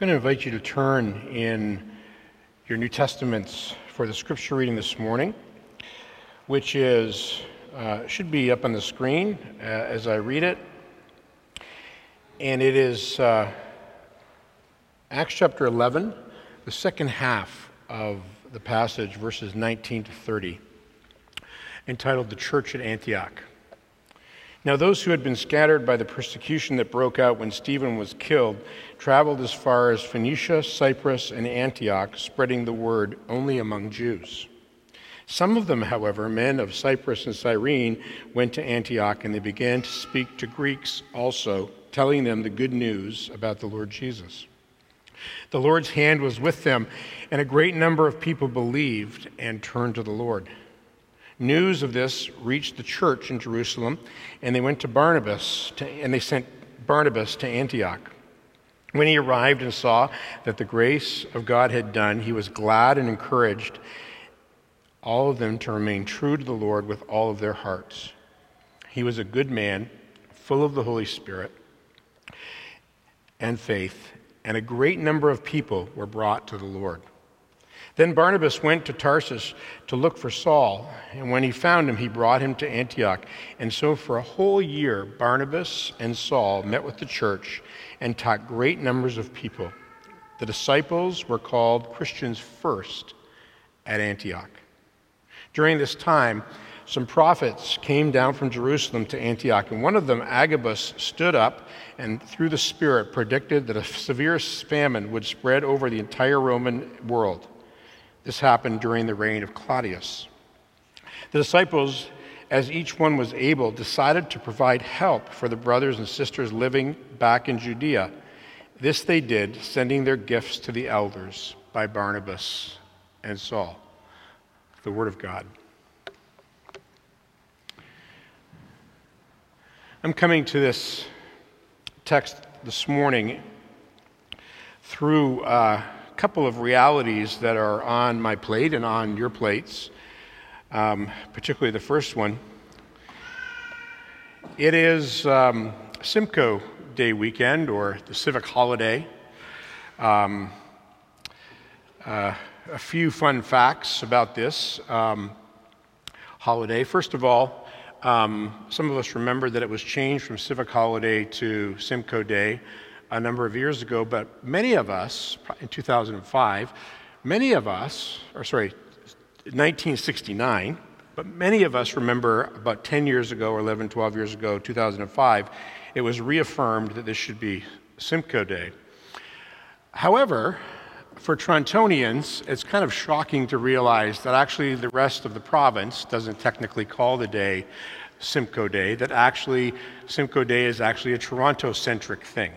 going to invite you to turn in your New Testaments for the scripture reading this morning, which is uh, should be up on the screen uh, as I read it, and it is uh, Acts chapter 11, the second half of the passage, verses 19 to 30, entitled "The Church at Antioch." Now, those who had been scattered by the persecution that broke out when Stephen was killed traveled as far as Phoenicia, Cyprus, and Antioch, spreading the word only among Jews. Some of them, however, men of Cyprus and Cyrene, went to Antioch and they began to speak to Greeks also, telling them the good news about the Lord Jesus. The Lord's hand was with them, and a great number of people believed and turned to the Lord. News of this reached the church in Jerusalem, and they went to Barnabas, to, and they sent Barnabas to Antioch. When he arrived and saw that the grace of God had done, he was glad and encouraged all of them to remain true to the Lord with all of their hearts. He was a good man, full of the Holy Spirit and faith, and a great number of people were brought to the Lord. Then Barnabas went to Tarsus to look for Saul, and when he found him, he brought him to Antioch. And so for a whole year, Barnabas and Saul met with the church and taught great numbers of people. The disciples were called Christians first at Antioch. During this time, some prophets came down from Jerusalem to Antioch, and one of them, Agabus, stood up and through the Spirit predicted that a severe famine would spread over the entire Roman world. This happened during the reign of Claudius. The disciples, as each one was able, decided to provide help for the brothers and sisters living back in Judea. This they did, sending their gifts to the elders by Barnabas and Saul. The Word of God. I'm coming to this text this morning through. Uh, couple of realities that are on my plate and on your plates, um, particularly the first one. It is um, Simcoe Day weekend or the civic holiday. Um, uh, a few fun facts about this um, holiday. First of all, um, some of us remember that it was changed from civic holiday to Simcoe Day a number of years ago, but many of us, in 2005, many of us, or sorry, 1969, but many of us remember about 10 years ago, or 11, 12 years ago, 2005, it was reaffirmed that this should be Simcoe Day. However, for Torontonians, it's kind of shocking to realize that actually the rest of the province doesn't technically call the day Simcoe Day, that actually Simcoe Day is actually a Toronto centric thing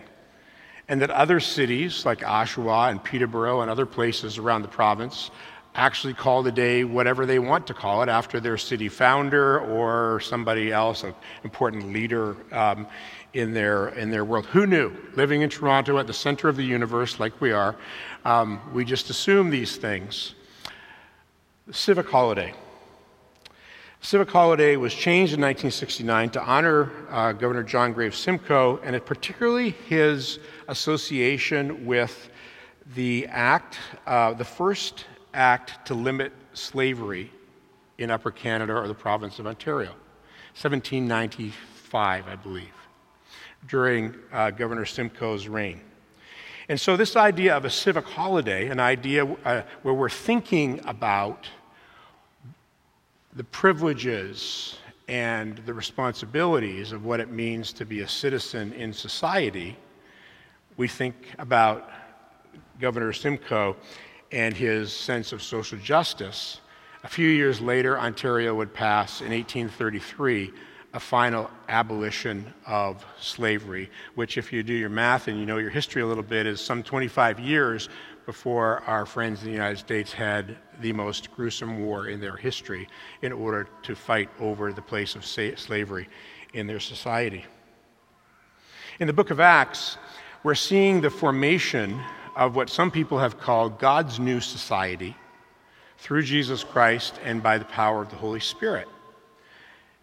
and that other cities like Oshawa and Peterborough and other places around the province actually call the day whatever they want to call it after their city founder or somebody else, an important leader um, in, their, in their world. Who knew? Living in Toronto at the center of the universe like we are, um, we just assume these things. Civic holiday. Civic holiday was changed in 1969 to honor uh, Governor John Graves Simcoe, and particularly his association with the act, uh, the first act to limit slavery in Upper Canada or the province of Ontario, 1795, I believe, during uh, Governor Simcoe's reign. And so, this idea of a civic holiday, an idea uh, where we're thinking about the privileges and the responsibilities of what it means to be a citizen in society, we think about Governor Simcoe and his sense of social justice. A few years later, Ontario would pass in 1833 a final abolition of slavery, which, if you do your math and you know your history a little bit, is some 25 years before our friends in the United States had the most gruesome war in their history in order to fight over the place of slavery in their society. In the book of Acts, we're seeing the formation of what some people have called God's new society through Jesus Christ and by the power of the Holy Spirit.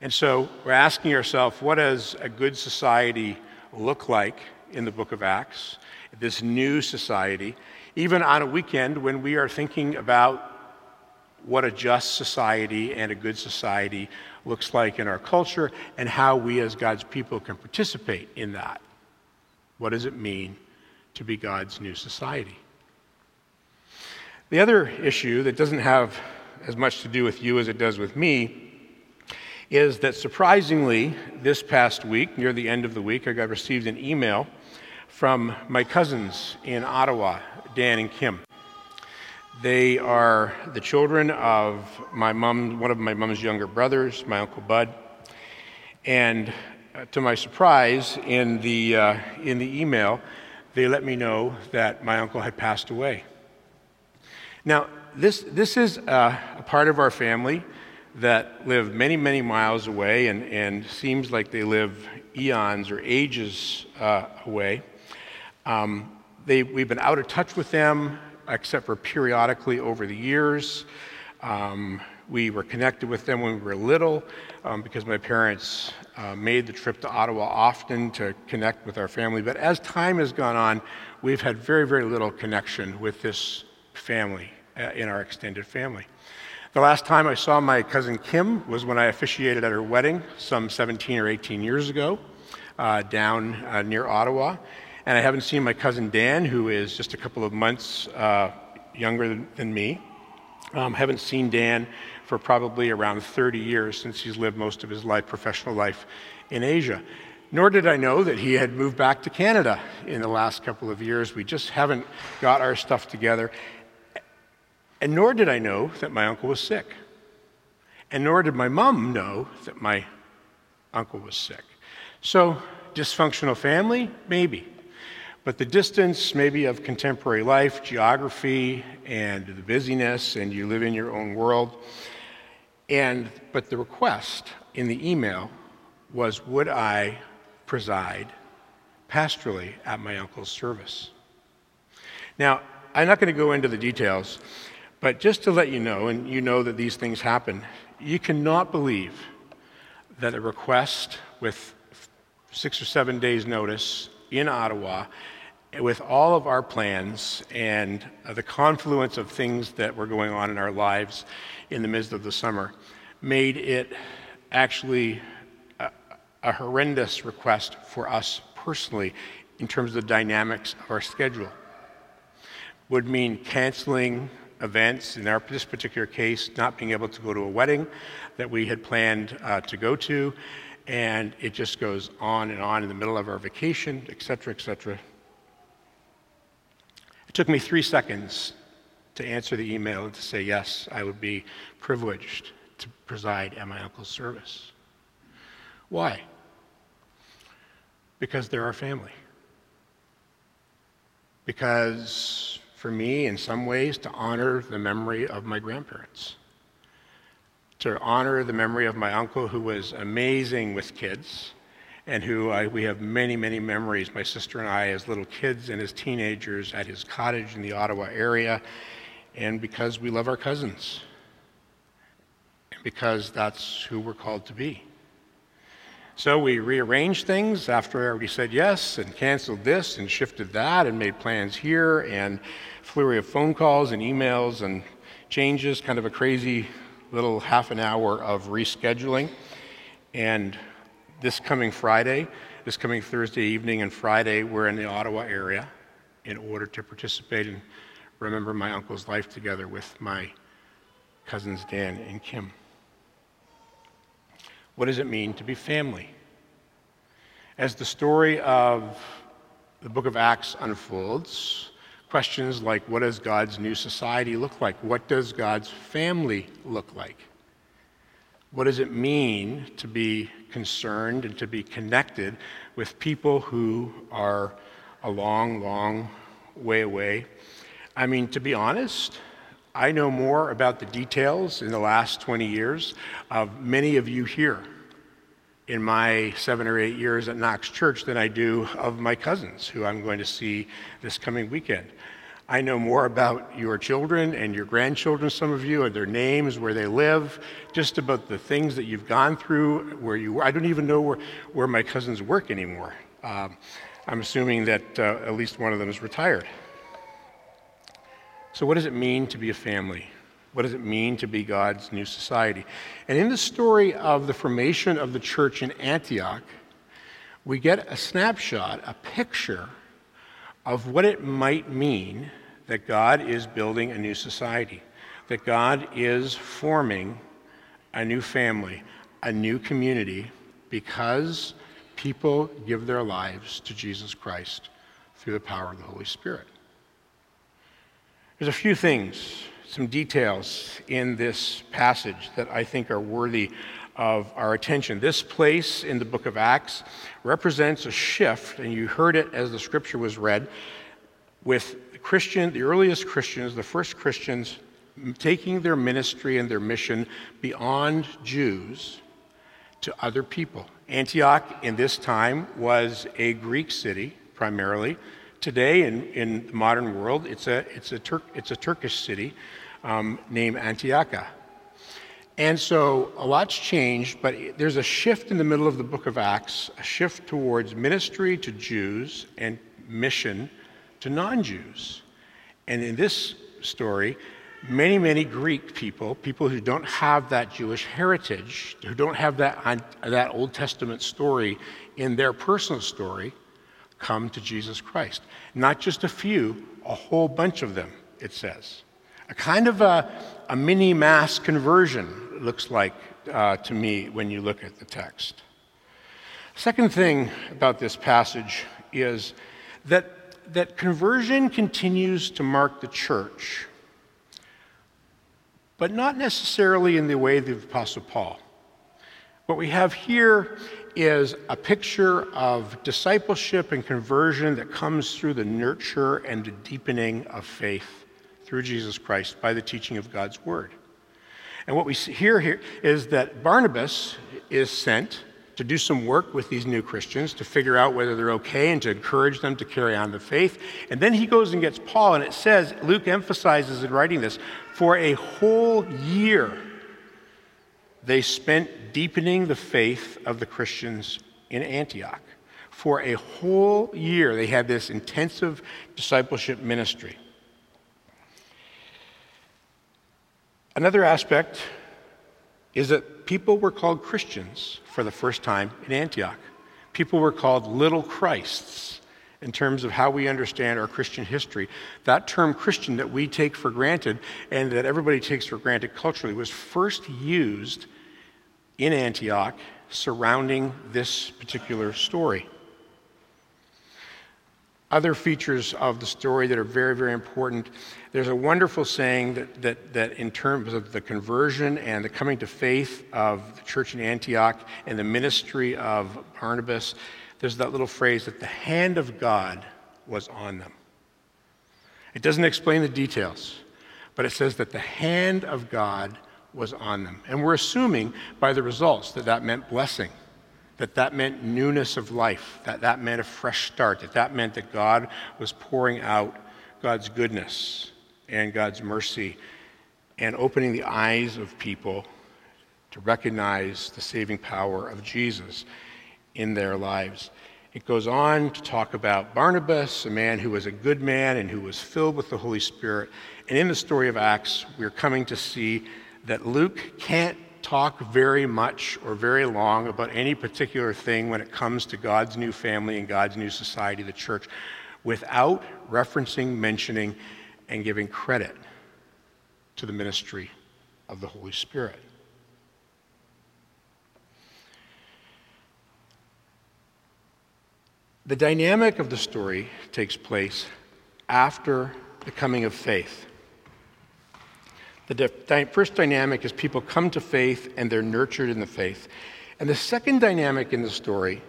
And so we're asking ourselves, what does a good society look like in the book of Acts, this new society, even on a weekend when we are thinking about what a just society and a good society looks like in our culture and how we as God's people can participate in that. What does it mean to be God's new society? The other issue that doesn't have as much to do with you as it does with me is that surprisingly, this past week, near the end of the week, I got received an email from my cousins in Ottawa, Dan and Kim. They are the children of my mom, one of my mom's younger brothers, my uncle Bud. And uh, to my surprise, in the, uh, in the email, they let me know that my uncle had passed away. Now, this, this is uh, a part of our family that live many, many miles away and, and seems like they live eons or ages uh, away. Um, they, we've been out of touch with them except for periodically over the years. Um, we were connected with them when we were little um, because my parents uh, made the trip to Ottawa often to connect with our family. But as time has gone on, we've had very, very little connection with this family uh, in our extended family. The last time I saw my cousin Kim was when I officiated at her wedding some 17 or 18 years ago uh, down uh, near Ottawa. And I haven't seen my cousin Dan, who is just a couple of months uh, younger than, than me. Um, haven't seen Dan for probably around 30 years since he's lived most of his life, professional life, in Asia. Nor did I know that he had moved back to Canada in the last couple of years. We just haven't got our stuff together. And nor did I know that my uncle was sick. And nor did my mom know that my uncle was sick. So, dysfunctional family? Maybe. But the distance, maybe, of contemporary life, geography, and the busyness, and you live in your own world. And, but the request in the email was would I preside pastorally at my uncle's service? Now, I'm not going to go into the details, but just to let you know, and you know that these things happen, you cannot believe that a request with six or seven days' notice in Ottawa with all of our plans and uh, the confluence of things that were going on in our lives in the midst of the summer made it actually a, a horrendous request for us personally in terms of the dynamics of our schedule. Would mean canceling events, in our, this particular case, not being able to go to a wedding that we had planned uh, to go to, and it just goes on and on in the middle of our vacation, et cetera, et cetera. It took me three seconds to answer the email to say, yes, I would be privileged to preside at my uncle's service. Why? Because they're our family. Because for me, in some ways, to honor the memory of my grandparents to honor the memory of my uncle who was amazing with kids and who I, we have many, many memories, my sister and I, as little kids and as teenagers at his cottage in the Ottawa area, and because we love our cousins, and because that's who we're called to be. So we rearranged things after I already said yes and canceled this and shifted that and made plans here and flurry of phone calls and emails and changes, kind of a crazy little half an hour of rescheduling. And this coming Friday, this coming Thursday evening and Friday, we're in the Ottawa area in order to participate and remember my uncle's life together with my cousins Dan and Kim. What does it mean to be family? As the story of the book of Acts unfolds, questions like what does God's new society look like? What does God's family look like? What does it mean to be concerned and to be connected with people who are a long, long way away? I mean, to be honest, I know more about the details in the last 20 years of many of you here in my seven or eight years at Knox Church than I do of my cousins who I'm going to see this coming weekend. I know more about your children and your grandchildren, some of you, and their names, where they live, just about the things that you've gone through, where you were. I don't even know where, where my cousins work anymore. Um, I'm assuming that uh, at least one of them is retired. So, what does it mean to be a family? What does it mean to be God's new society? And in the story of the formation of the church in Antioch, we get a snapshot, a picture of what it might mean that God is building a new society, that God is forming a new family, a new community, because people give their lives to Jesus Christ through the power of the Holy Spirit. There's a few things, some details in this passage that I think are worthy of our attention. This place in the book of Acts represents a shift, and you heard it as the scripture was read, with Christian, the earliest Christians, the first Christians, taking their ministry and their mission beyond Jews to other people. Antioch in this time was a Greek city primarily. Today, in, in the modern world, it's a, it's a, Tur- it's a Turkish city um, named Antiochia. And so a lot's changed, but there's a shift in the middle of the book of Acts, a shift towards ministry to Jews and mission to non Jews. And in this story, many, many Greek people, people who don't have that Jewish heritage, who don't have that, that Old Testament story in their personal story, come to Jesus Christ. Not just a few, a whole bunch of them, it says. A kind of a, a mini mass conversion, looks like uh, to me when you look at the text. Second thing about this passage is that, that conversion continues to mark the church, but not necessarily in the way of the Apostle Paul. What we have here is a picture of discipleship and conversion that comes through the nurture and the deepening of faith through Jesus Christ by the teaching of God's Word. And what we hear here is that Barnabas is sent to do some work with these new Christians to figure out whether they're okay and to encourage them to carry on the faith. And then he goes and gets Paul, and it says, Luke emphasizes in writing this, for a whole year they spent deepening the faith of the Christians in Antioch. For a whole year, they had this intensive discipleship ministry. Another aspect is that people were called Christians for the first time in Antioch. People were called little Christs in terms of how we understand our Christian history. That term Christian that we take for granted and that everybody takes for granted culturally was first used in Antioch surrounding this particular story. Other features of the story that are very, very important. There's a wonderful saying that, that, that, in terms of the conversion and the coming to faith of the church in Antioch and the ministry of Barnabas, there's that little phrase that the hand of God was on them. It doesn't explain the details, but it says that the hand of God was on them. And we're assuming by the results that that meant blessing, that that meant newness of life, that that meant a fresh start, that that meant that God was pouring out God's goodness and God's mercy and opening the eyes of people to recognize the saving power of Jesus in their lives. It goes on to talk about Barnabas, a man who was a good man and who was filled with the Holy Spirit. And in the story of Acts, we're coming to see that Luke can't talk very much or very long about any particular thing when it comes to God's new family and God's new society, the church, without referencing, mentioning, and giving credit to the ministry of the Holy Spirit. The dynamic of the story takes place after the coming of faith. The first dynamic is people come to faith and they're nurtured in the faith. And the second dynamic in the story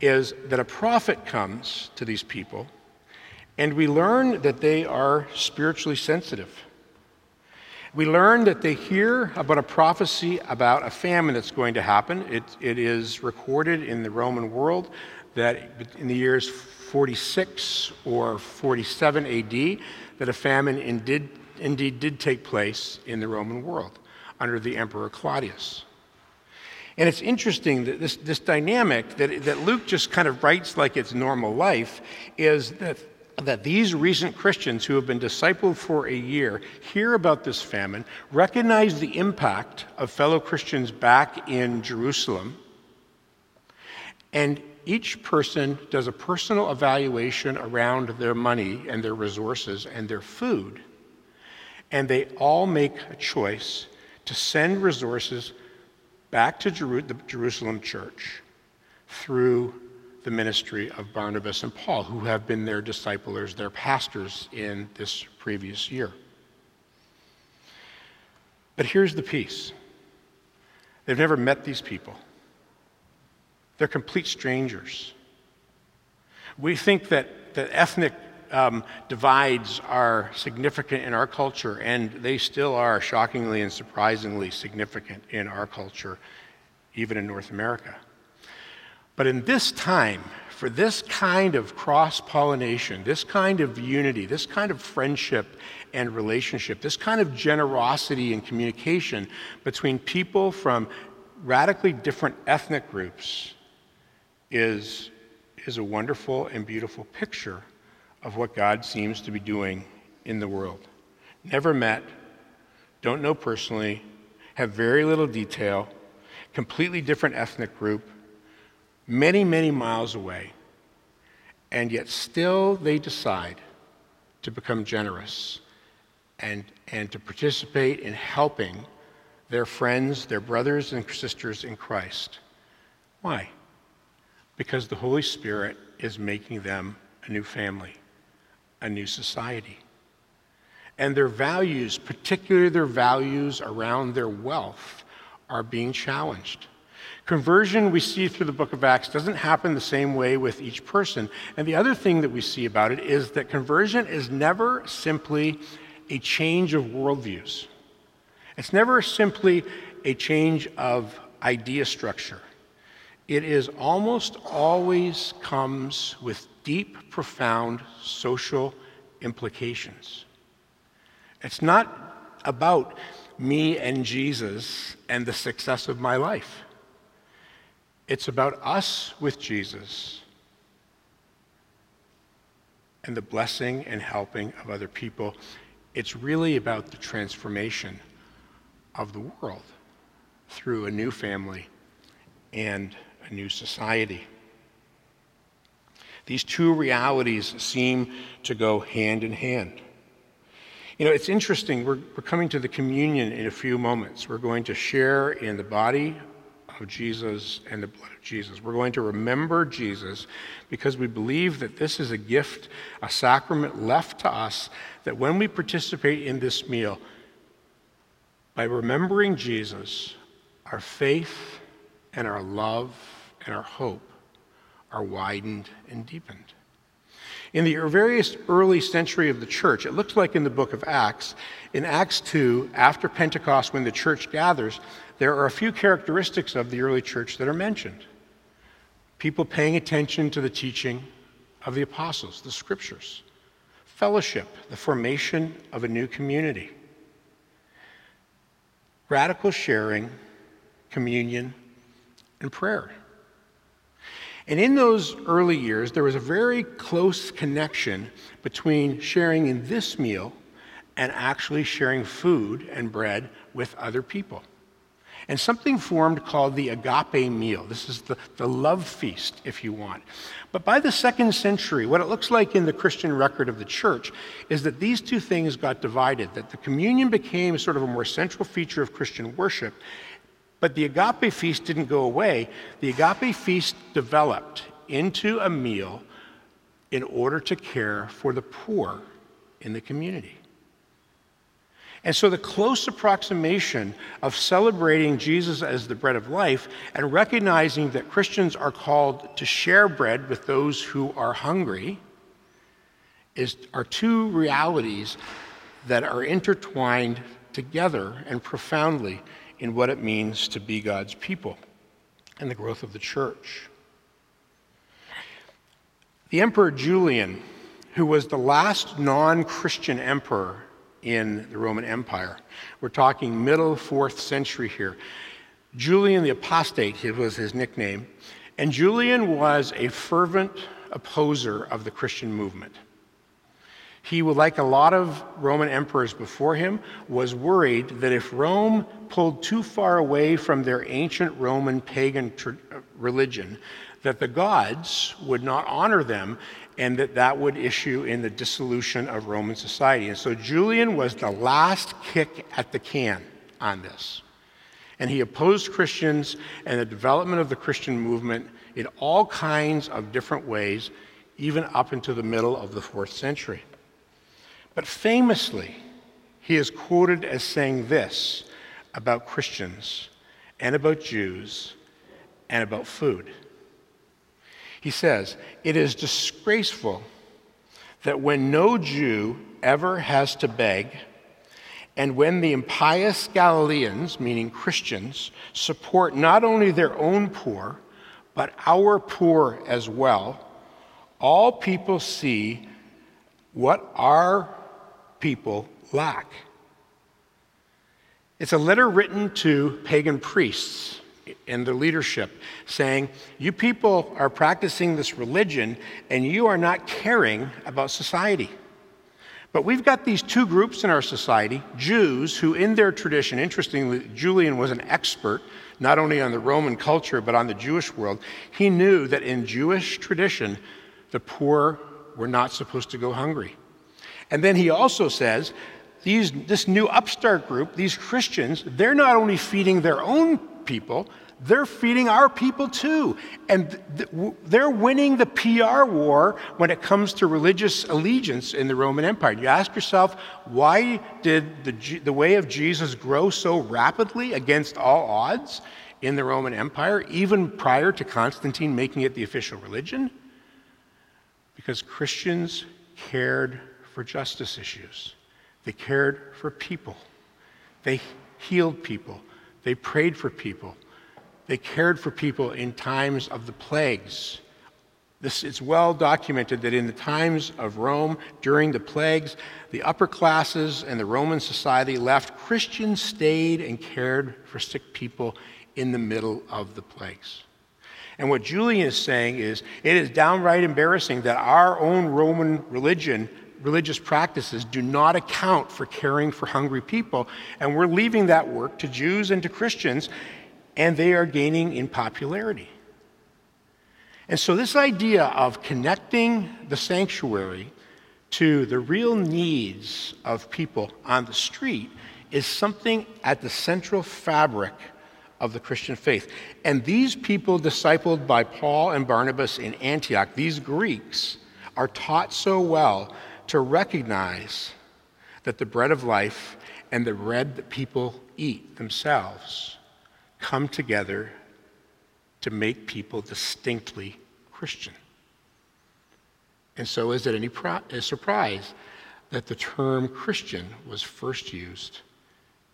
is that a prophet comes to these people, and we learn that they are spiritually sensitive. We learn that they hear about a prophecy about a famine that's going to happen. It, it is recorded in the Roman world that in the years 46 or 47 AD, that a famine indeed, indeed did take place in the Roman world under the Emperor Claudius. And it's interesting that this, this dynamic that, that Luke just kind of writes like it's normal life is that, that these recent Christians who have been discipled for a year hear about this famine, recognize the impact of fellow Christians back in Jerusalem, and each person does a personal evaluation around their money and their resources and their food. And they all make a choice to send resources back to Jeru- the Jerusalem church through the ministry of Barnabas and Paul, who have been their disciplers, their pastors in this previous year. But here's the piece they've never met these people, they're complete strangers. We think that, that ethnic um, divides are significant in our culture, and they still are shockingly and surprisingly significant in our culture, even in North America. But in this time, for this kind of cross pollination, this kind of unity, this kind of friendship and relationship, this kind of generosity and communication between people from radically different ethnic groups is, is a wonderful and beautiful picture of what God seems to be doing in the world. Never met, don't know personally, have very little detail, completely different ethnic group, many, many miles away, and yet still they decide to become generous and, and to participate in helping their friends, their brothers and sisters in Christ. Why? Because the Holy Spirit is making them a new family a new society. And their values, particularly their values around their wealth, are being challenged. Conversion, we see through the book of Acts, doesn't happen the same way with each person. And the other thing that we see about it is that conversion is never simply a change of worldviews, it's never simply a change of idea structure. It is almost always comes with deep, profound social implications. It's not about me and Jesus and the success of my life. It's about us with Jesus and the blessing and helping of other people. It's really about the transformation of the world through a new family and a new society. These two realities seem to go hand in hand. You know, it's interesting. We're, we're coming to the communion in a few moments. We're going to share in the body of Jesus and the blood of Jesus. We're going to remember Jesus because we believe that this is a gift, a sacrament left to us, that when we participate in this meal, by remembering Jesus, our faith and our love and our hope are widened and deepened. In the various early century of the church, it looks like in the book of Acts, in Acts 2, after Pentecost, when the church gathers, there are a few characteristics of the early church that are mentioned. People paying attention to the teaching of the apostles, the scriptures, fellowship, the formation of a new community, radical sharing, communion, and prayer. And in those early years, there was a very close connection between sharing in this meal and actually sharing food and bread with other people. And something formed called the agape meal. This is the, the love feast, if you want. But by the second century, what it looks like in the Christian record of the church is that these two things got divided, that the communion became sort of a more central feature of Christian worship, but the agape feast didn't go away. The agape feast developed into a meal in order to care for the poor in the community. And so, the close approximation of celebrating Jesus as the bread of life and recognizing that Christians are called to share bread with those who are hungry is, are two realities that are intertwined together and profoundly in what it means to be God's people and the growth of the church. The Emperor Julian, who was the last non Christian emperor in the Roman Empire, we're talking middle fourth century here. Julian the Apostate was his nickname, and Julian was a fervent opposer of the Christian movement. He, like a lot of Roman emperors before him, was worried that if Rome pulled too far away from their ancient Roman pagan tr- uh, religion, that the gods would not honor them and that that would issue in the dissolution of Roman society. And so Julian was the last kick at the can on this. And he opposed Christians and the development of the Christian movement in all kinds of different ways, even up into the middle of the fourth century. But famously, he is quoted as saying this about Christians and about Jews and about food. He says, It is disgraceful that when no Jew ever has to beg, and when the impious Galileans, meaning Christians, support not only their own poor, but our poor as well, all people see what our people lack. It's a letter written to pagan priests and the leadership saying, You people are practicing this religion and you are not caring about society. But we've got these two groups in our society Jews, who, in their tradition, interestingly, Julian was an expert not only on the Roman culture, but on the Jewish world. He knew that in Jewish tradition, the poor were not supposed to go hungry. And then he also says, these, this new upstart group, these Christians, they're not only feeding their own people, they're feeding our people too. And they're winning the PR war when it comes to religious allegiance in the Roman Empire. You ask yourself, why did the, the way of Jesus grow so rapidly against all odds in the Roman Empire, even prior to Constantine making it the official religion? Because Christians cared for justice issues, they cared for people, they healed people, they prayed for people. They cared for people in times of the plagues. This, it's well documented that in the times of Rome, during the plagues, the upper classes and the Roman society left. Christians stayed and cared for sick people in the middle of the plagues. And what Julian is saying is it is downright embarrassing that our own Roman religion, religious practices, do not account for caring for hungry people. And we're leaving that work to Jews and to Christians and they are gaining in popularity. And so, this idea of connecting the sanctuary to the real needs of people on the street is something at the central fabric of the Christian faith. And these people, discipled by Paul and Barnabas in Antioch, these Greeks, are taught so well to recognize that the bread of life and the bread that people eat themselves come together to make people distinctly Christian. And so, is it any pro- surprise that the term Christian was first used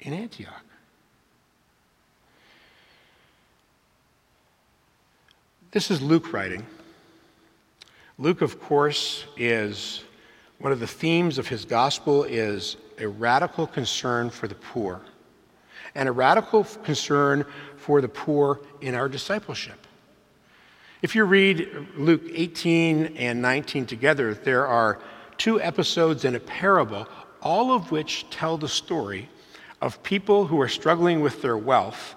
in Antioch? This is Luke writing. Luke, of course, is one of the themes of his gospel is a radical concern for the poor and a radical concern for the poor in our discipleship. If you read Luke 18 and 19 together, there are two episodes in a parable, all of which tell the story of people who are struggling with their wealth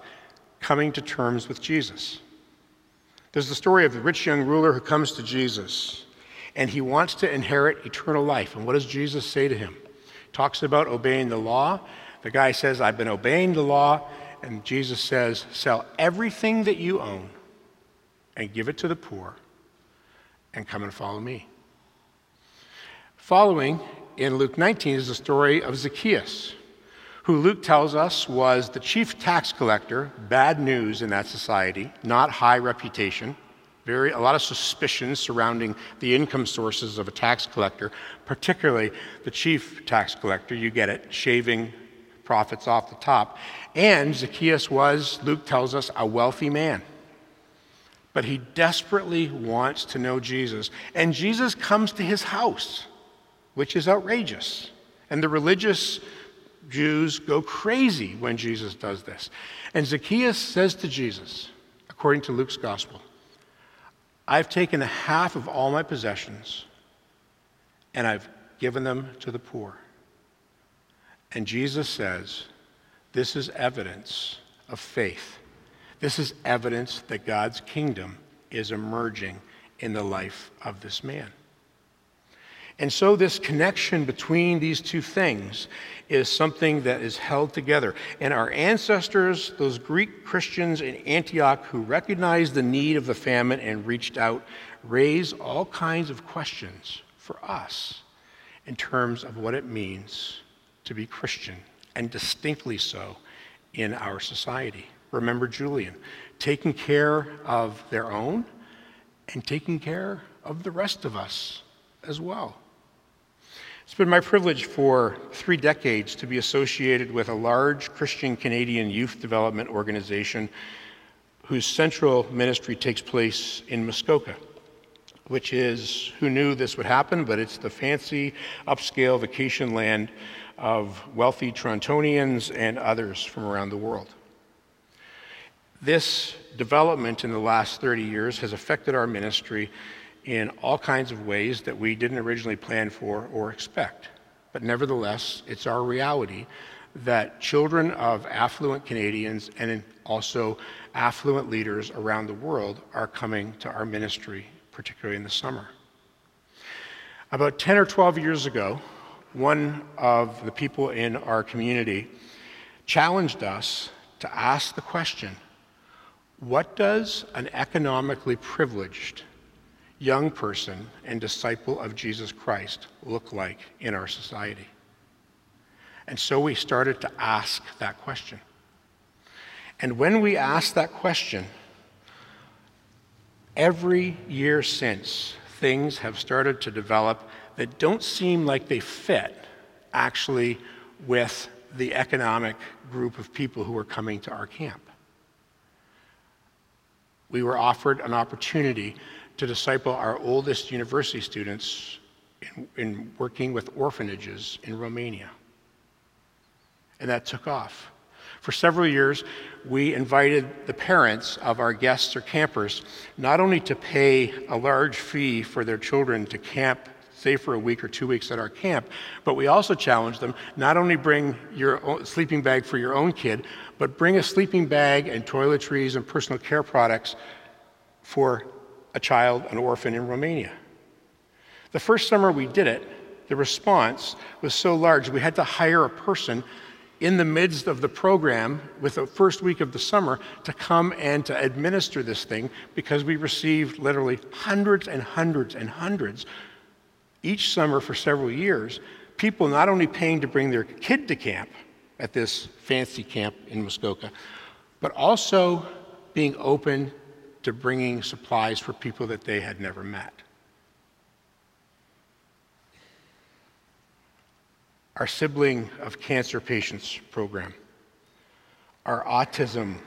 coming to terms with Jesus. There's the story of the rich young ruler who comes to Jesus and he wants to inherit eternal life. And what does Jesus say to him? Talks about obeying the law the guy says, I've been obeying the law. And Jesus says, Sell everything that you own and give it to the poor and come and follow me. Following in Luke 19 is the story of Zacchaeus, who Luke tells us was the chief tax collector, bad news in that society, not high reputation. Very, a lot of suspicions surrounding the income sources of a tax collector, particularly the chief tax collector. You get it, shaving profits off the top. And Zacchaeus was, Luke tells us, a wealthy man. But he desperately wants to know Jesus. And Jesus comes to his house, which is outrageous. And the religious Jews go crazy when Jesus does this. And Zacchaeus says to Jesus, according to Luke's gospel, I've taken half of all my possessions and I've given them to the poor. And Jesus says, This is evidence of faith. This is evidence that God's kingdom is emerging in the life of this man. And so, this connection between these two things is something that is held together. And our ancestors, those Greek Christians in Antioch who recognized the need of the famine and reached out, raise all kinds of questions for us in terms of what it means to be Christian, and distinctly so in our society. Remember Julian, taking care of their own and taking care of the rest of us as well. It's been my privilege for three decades to be associated with a large Christian Canadian youth development organization whose central ministry takes place in Muskoka, which is, who knew this would happen, but it's the fancy upscale vacation land of wealthy Torontonians and others from around the world. This development in the last 30 years has affected our ministry in all kinds of ways that we didn't originally plan for or expect. But nevertheless, it's our reality that children of affluent Canadians and also affluent leaders around the world are coming to our ministry, particularly in the summer. About 10 or 12 years ago, one of the people in our community challenged us to ask the question what does an economically privileged young person and disciple of Jesus Christ look like in our society? And so we started to ask that question. And when we asked that question, every year since, things have started to develop that don't seem like they fit actually with the economic group of people who are coming to our camp. We were offered an opportunity to disciple our oldest university students in, in working with orphanages in Romania. And that took off. For several years, we invited the parents of our guests or campers not only to pay a large fee for their children to camp, say for a week or two weeks at our camp, but we also challenged them not only bring your sleeping bag for your own kid, but bring a sleeping bag and toiletries and personal care products for a child, an orphan in Romania. The first summer we did it, the response was so large we had to hire a person in the midst of the program with the first week of the summer to come and to administer this thing because we received literally hundreds and hundreds and hundreds each summer for several years people not only paying to bring their kid to camp at this fancy camp in Muskoka, but also being open to bringing supplies for people that they had never met. Our sibling of cancer patients program, our autism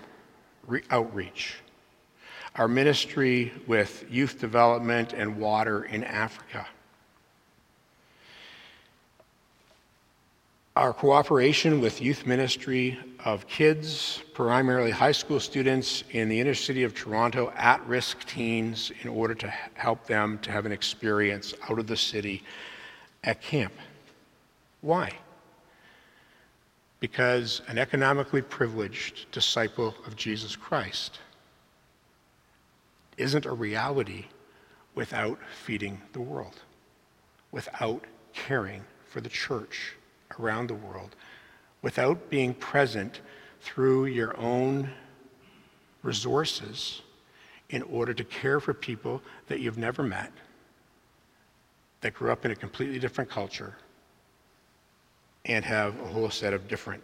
re- outreach, our ministry with youth development and water in Africa Our cooperation with youth ministry of kids, primarily high school students in the inner city of Toronto, at risk teens, in order to help them to have an experience out of the city at camp. Why? Because an economically privileged disciple of Jesus Christ isn't a reality without feeding the world, without caring for the church around the world without being present through your own resources in order to care for people that you've never met, that grew up in a completely different culture, and have a whole set of different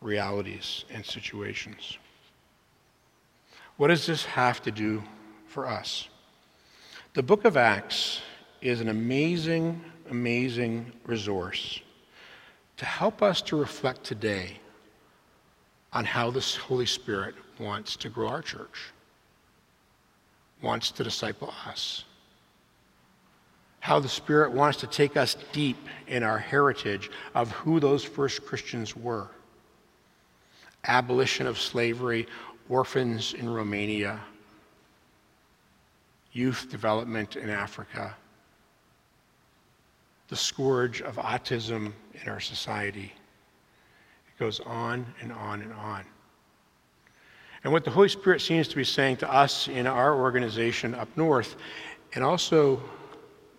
realities and situations. What does this have to do for us? The book of Acts is an amazing, amazing resource to help us to reflect today on how the Holy Spirit wants to grow our church, wants to disciple us, how the Spirit wants to take us deep in our heritage of who those first Christians were. Abolition of slavery, orphans in Romania, youth development in Africa, the scourge of autism in our society. It goes on and on and on. And what the Holy Spirit seems to be saying to us in our organization up north, and also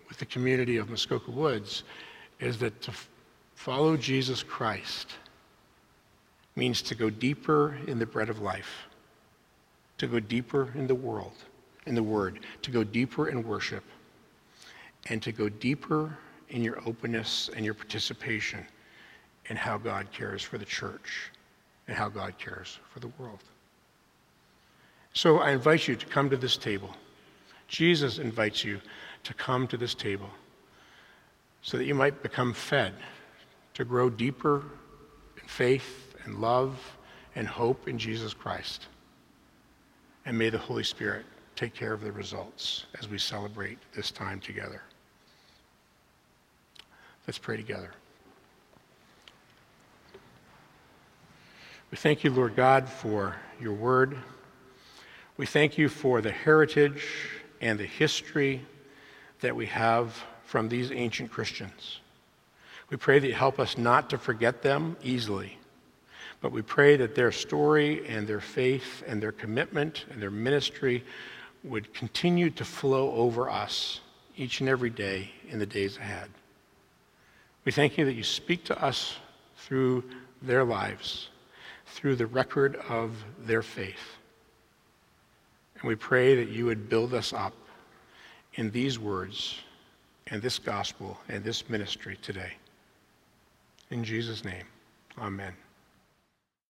with the community of Muskoka Woods, is that to follow Jesus Christ means to go deeper in the bread of life, to go deeper in the world, in the Word, to go deeper in worship, and to go deeper in your openness and your participation in how God cares for the church and how God cares for the world. So I invite you to come to this table. Jesus invites you to come to this table so that you might become fed, to grow deeper in faith and love and hope in Jesus Christ. And may the Holy Spirit take care of the results as we celebrate this time together. Let's pray together. We thank you, Lord God, for your word. We thank you for the heritage and the history that we have from these ancient Christians. We pray that you help us not to forget them easily, but we pray that their story and their faith and their commitment and their ministry would continue to flow over us each and every day in the days ahead. We thank you that you speak to us through their lives, through the record of their faith. And we pray that you would build us up in these words and this gospel and this ministry today. In Jesus' name, amen.